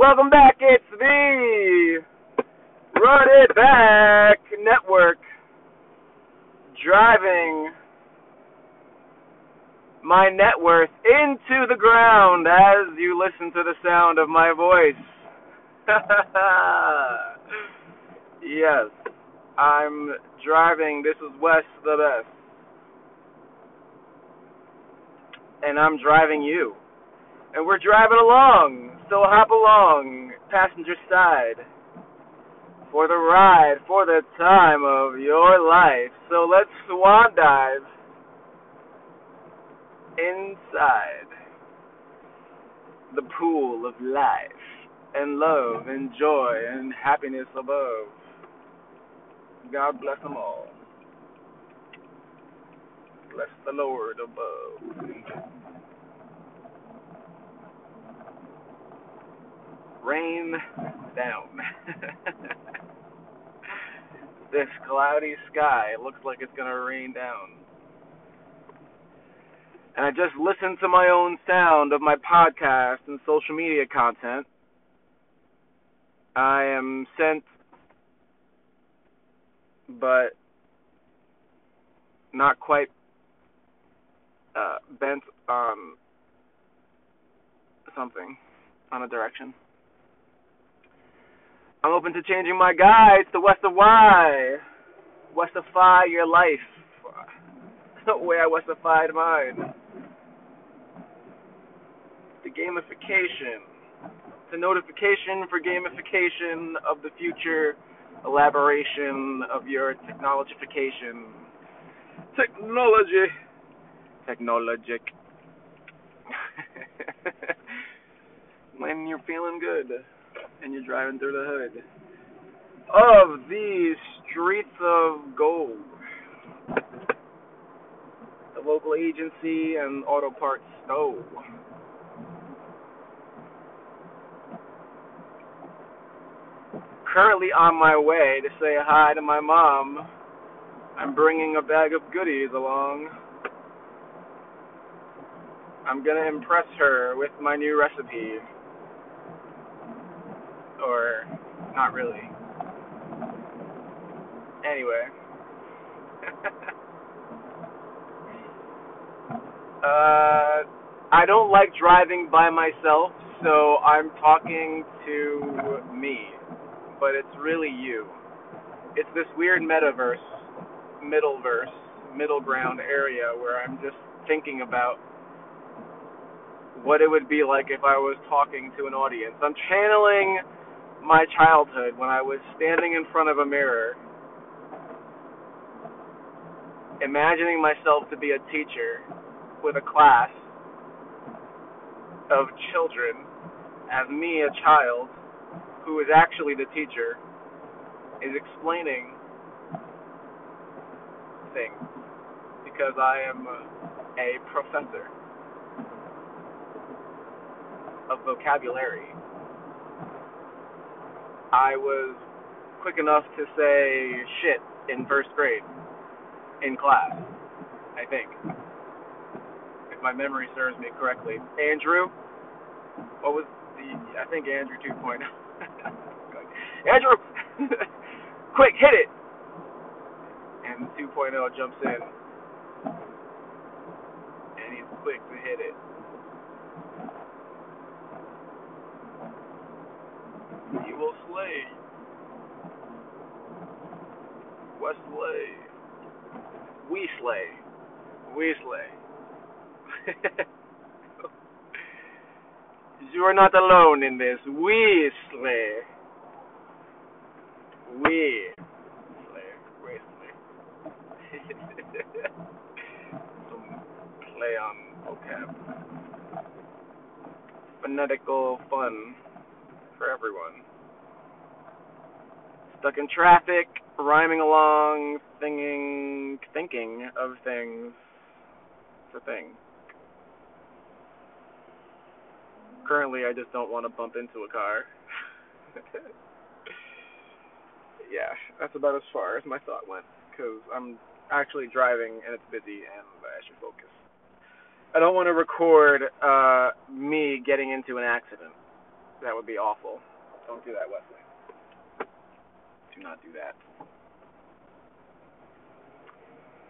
Welcome back. It's the Run It Back Network driving my net worth into the ground as you listen to the sound of my voice. yes, I'm driving. This is Wes the Best. And I'm driving you. And we're driving along. So hop along, passenger side, for the ride, for the time of your life. So let's swan dive inside the pool of life and love and joy and happiness above. God bless them all. Bless the Lord above. Rain down. this cloudy sky looks like it's going to rain down. And I just listened to my own sound of my podcast and social media content. I am sent, but not quite uh, bent on something, on a direction. I'm open to changing my guides to West of Y. Westify your life. Way I Westified mine. The gamification. The notification for gamification of the future elaboration of your technologification. Technology. Technologic. when you're feeling good and you're driving through the hood of these streets of gold. The local agency and auto parts store. Currently on my way to say hi to my mom. I'm bringing a bag of goodies along. I'm gonna impress her with my new recipe or not really. Anyway. uh, I don't like driving by myself, so I'm talking to me, but it's really you. It's this weird metaverse, middleverse, middle ground area where I'm just thinking about what it would be like if I was talking to an audience. I'm channeling my childhood when I was standing in front of a mirror, imagining myself to be a teacher with a class of children, as me, a child, who is actually the teacher, is explaining things because I am a professor of vocabulary I was quick enough to say shit in first grade in class, I think. If my memory serves me correctly. Andrew, what was the, I think Andrew 2.0. Andrew, quick, hit it! And 2.0 jumps in. And he's quick to hit it. Will slay. West slay. We slay. We slay. you are not alone in this. We slay. We slay. We slay. Some play on vocab. Phonetical fun for everyone. Stuck in traffic, rhyming along, thinking, thinking of things. It's a thing. Currently, I just don't want to bump into a car. yeah, that's about as far as my thought went, because I'm actually driving and it's busy and I should focus. I don't want to record uh, me getting into an accident That would be awful. Don't do that, Wesley. Not do that.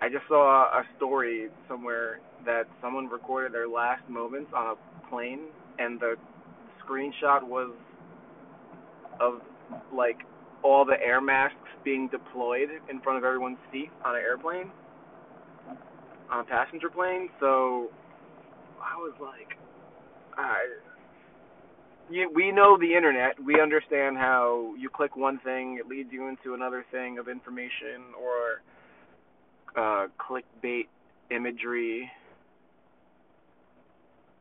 I just saw a story somewhere that someone recorded their last moments on a plane, and the screenshot was of like all the air masks being deployed in front of everyone's seat on an airplane, on a passenger plane. So I was like, I. You, we know the internet. We understand how you click one thing, it leads you into another thing of information or uh, clickbait imagery,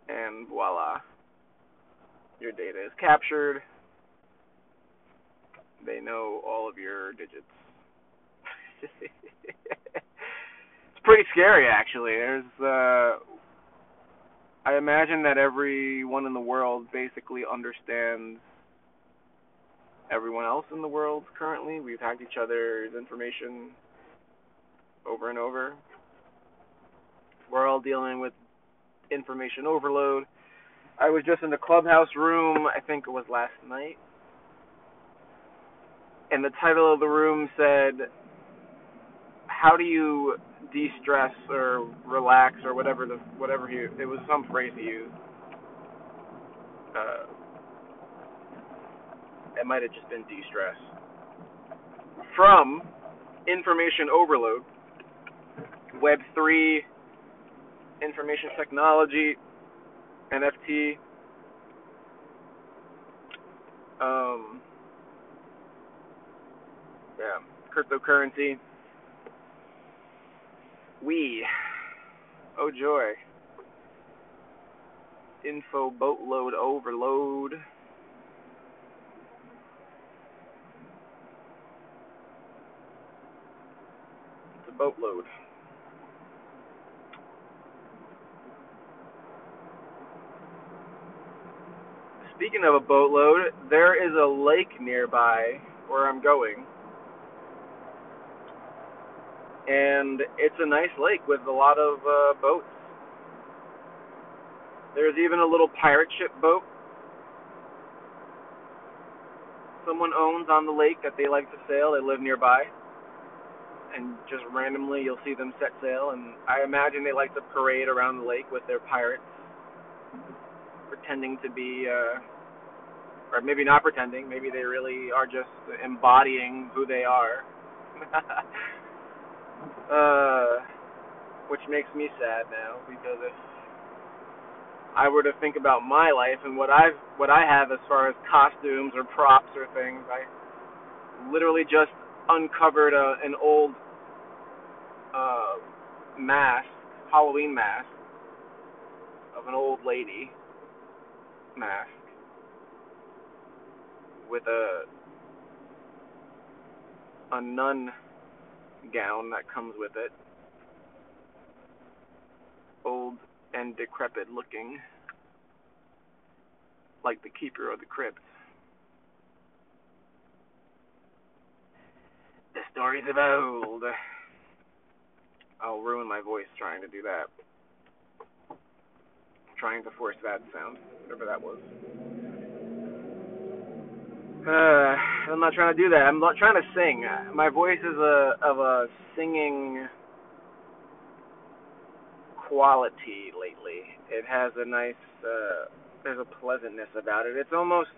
and voila, your data is captured. They know all of your digits. it's pretty scary, actually. There's, uh, I imagine that everyone in the world basically understands everyone else in the world currently. We've hacked each other's information over and over. We're all dealing with information overload. I was just in the clubhouse room, I think it was last night. And the title of the room said, How do you de stress or relax or whatever the whatever he it was some phrase he used. Uh, it might have just been de stress. From information overload Web3, information technology, NFT, um, yeah, cryptocurrency. We, oh joy, info boatload overload. It's a boatload. Speaking of a boatload, there is a lake nearby where I'm going. And it's a nice lake with a lot of uh, boats. There's even a little pirate ship boat someone owns on the lake that they like to sail. They live nearby. And just randomly you'll see them set sail. And I imagine they like to parade around the lake with their pirates pretending to be, uh, or maybe not pretending, maybe they really are just embodying who they are. uh, which makes me sad now because if I were to think about my life and what I've what I have as far as costumes or props or things, I literally just uncovered a, an old uh, mask, Halloween mask of an old lady mask with a a nun gown that comes with it. Old and decrepit looking, like the keeper of the crypt. The stories of old. I'll ruin my voice trying to do that trying to force that sound, whatever that was. Uh, I'm not trying to do that. I'm not trying to sing. My voice is a of a singing quality lately. It has a nice, uh, there's a pleasantness about it. It's almost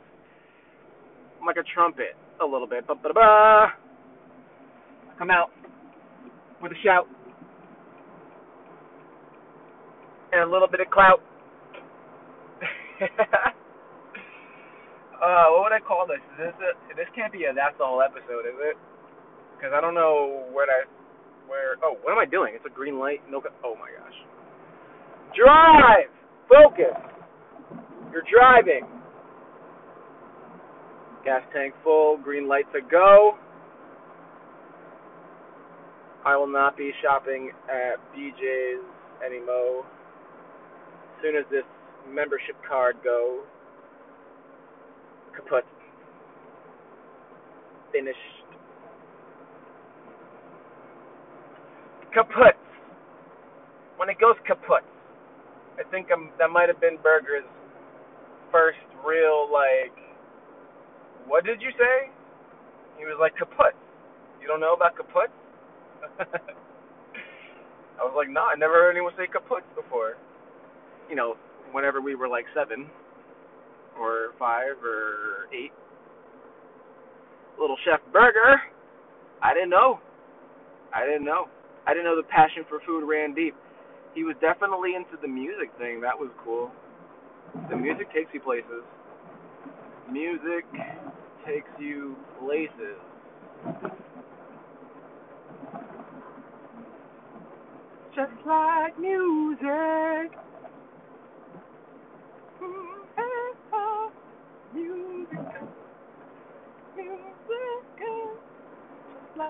like a trumpet, a little bit. Ba ba ba. Come out with a shout and a little bit of clout. uh, what would I call this? Is this a, this can't be a that's all episode, is it? Because I don't know where I where. Oh, what am I doing? It's a green light. No. Oh my gosh. Drive. Focus. You're driving. Gas tank full. Green light to go. I will not be shopping at BJ's anymore. As soon as this membership card go kaput. Finished. Kaput. When it goes kaput. I think I'm, that might have been Burger's first real like what did you say? He was like kaput. You don't know about kaput? I was like, no, nah, I never heard anyone say kaput before. You know, whenever we were like seven or five or eight. Little Chef Burger. I didn't know. I didn't know. I didn't know the passion for food ran deep. He was definitely into the music thing. That was cool. The music takes you places. Music takes you places. Just like music.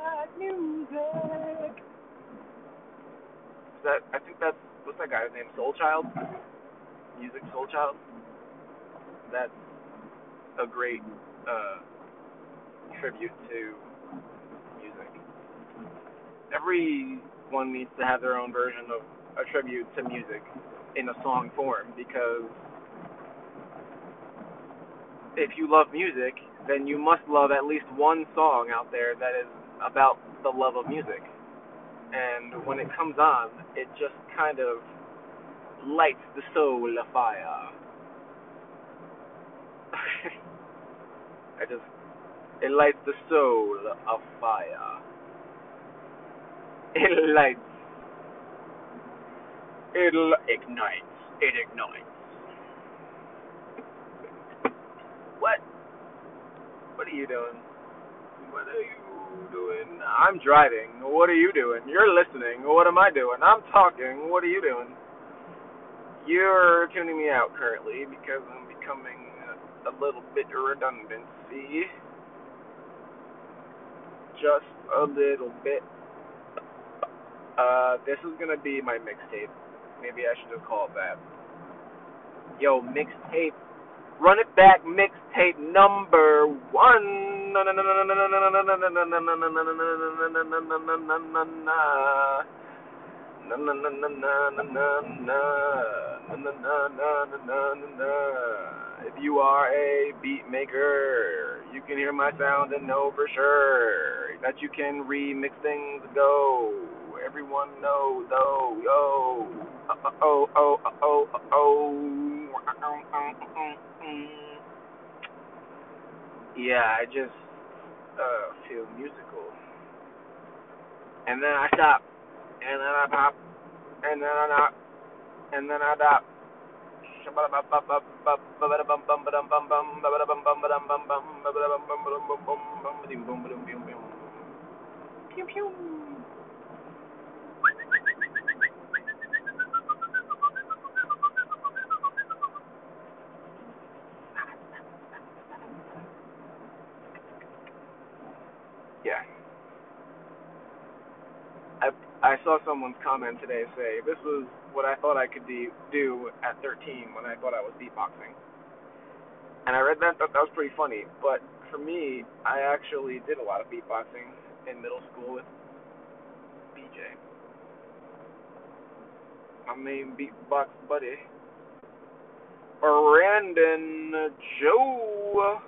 Like music. That I think that's what's that guy's name? Soul Child. Musiq Soulchild. That's a great uh, tribute to music. Everyone needs to have their own version of a tribute to music in a song form because if you love music, then you must love at least one song out there that is about the love of music. And when it comes on, it just kind of lights the soul afire. I just it lights the soul afire. It lights. It ignites. It ignites. What? What are you doing? What are you doing? I'm driving. What are you doing? You're listening. What am I doing? I'm talking. What are you doing? You're tuning me out currently because I'm becoming a, little bit redundant. See? Just a little bit. Uh, this is gonna be my mixtape. Maybe I should have called that. Yo, mixtape. Run It Back mixtape number one. If you are a beat maker, you can hear my sound and know for sure that you can remix things. Go, everyone knows. Oh, yo, oh, oh, oh, oh, oh. oh. Yeah, I just uh, feel musical, and then I stop and then I pop, and then I knock, and then I dop. Pew pew. Yeah. I saw someone's comment today say this was what I thought I could do at 13 when I thought I was beatboxing. And I read that, thought that was pretty funny. But for me, I actually did a lot of beatboxing in middle school with BJ. My main beatbox buddy. Brandon Joe.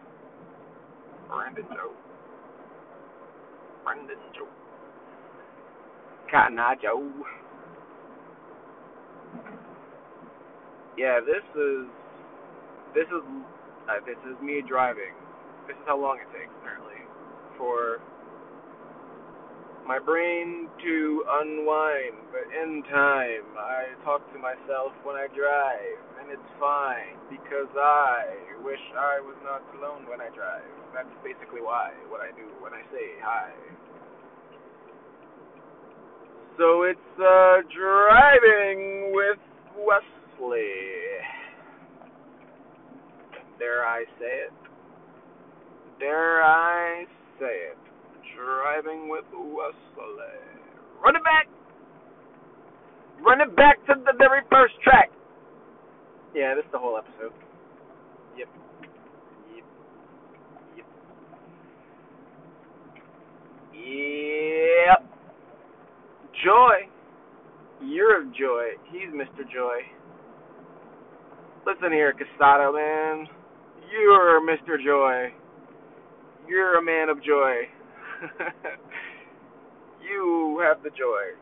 Brandon Joe. Brandon Joe. Cotton Eye Joe. Yeah, this is this is uh, this is me driving. This is how long it takes apparently for my brain to unwind. But in time, I talk to myself when I drive, and it's fine because I wish I was not alone when I drive. That's basically why what I do when I say hi. So it's uh, driving with Wesley. Dare I say it? Dare I say it? Driving with Wesley. Run it back! Run it back to the very first track! Yeah, this is the whole episode. Yep. Yep. Yep. Yep. Joy. You're of joy. He's Mr. Joy. Listen here, Casado, man. You're Mr. Joy. You're a man of joy. you have the joy.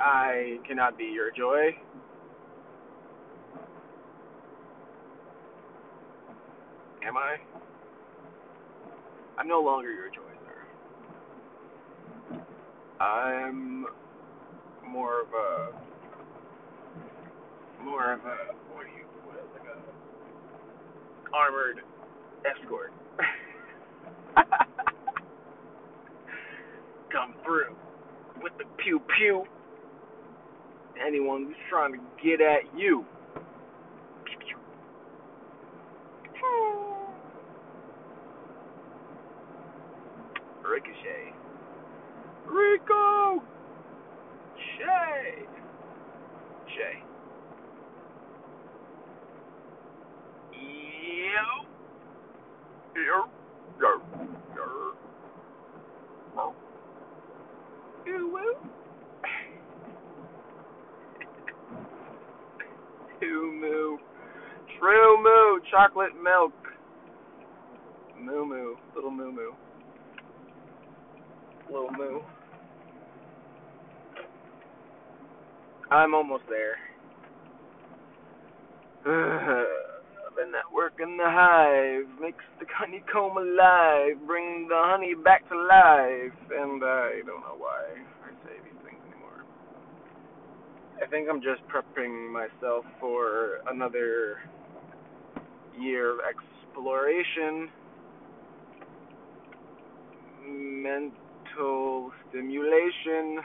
I cannot be your joy. Am I? I'm no longer your joy. I'm more of a more of a what do you what is like a armored escort. Come through with the pew pew. Anyone who's trying to get at you. Pew, pew. Ricochet. Rico! Shay! Shay. Yo! Yo! Yo! Yo! Yo! TruMoo. True moo. Chocolate milk. Moo moo. Little moo moo. Little moo. I'm almost there. I've been at work in the hive, makes the honeycomb alive, bring the honey back to life, and I don't know why I say these things anymore. I think I'm just prepping myself for another year of exploration, mental stimulation,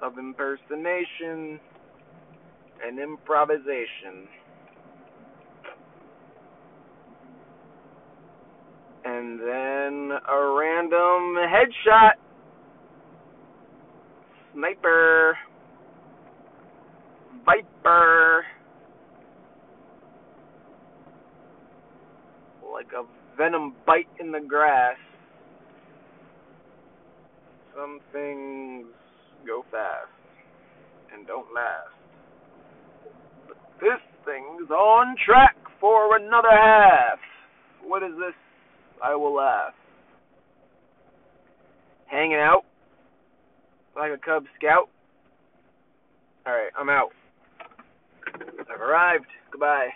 of impersonation and improvisation. And then a random headshot. Sniper. Viper. Like a venom bite in the grass. Some things go fast and don't last. But this thing's on track for another half. What is this? I will laugh. Hanging out like a Cub Scout. Alright, I'm out. I've arrived. Goodbye.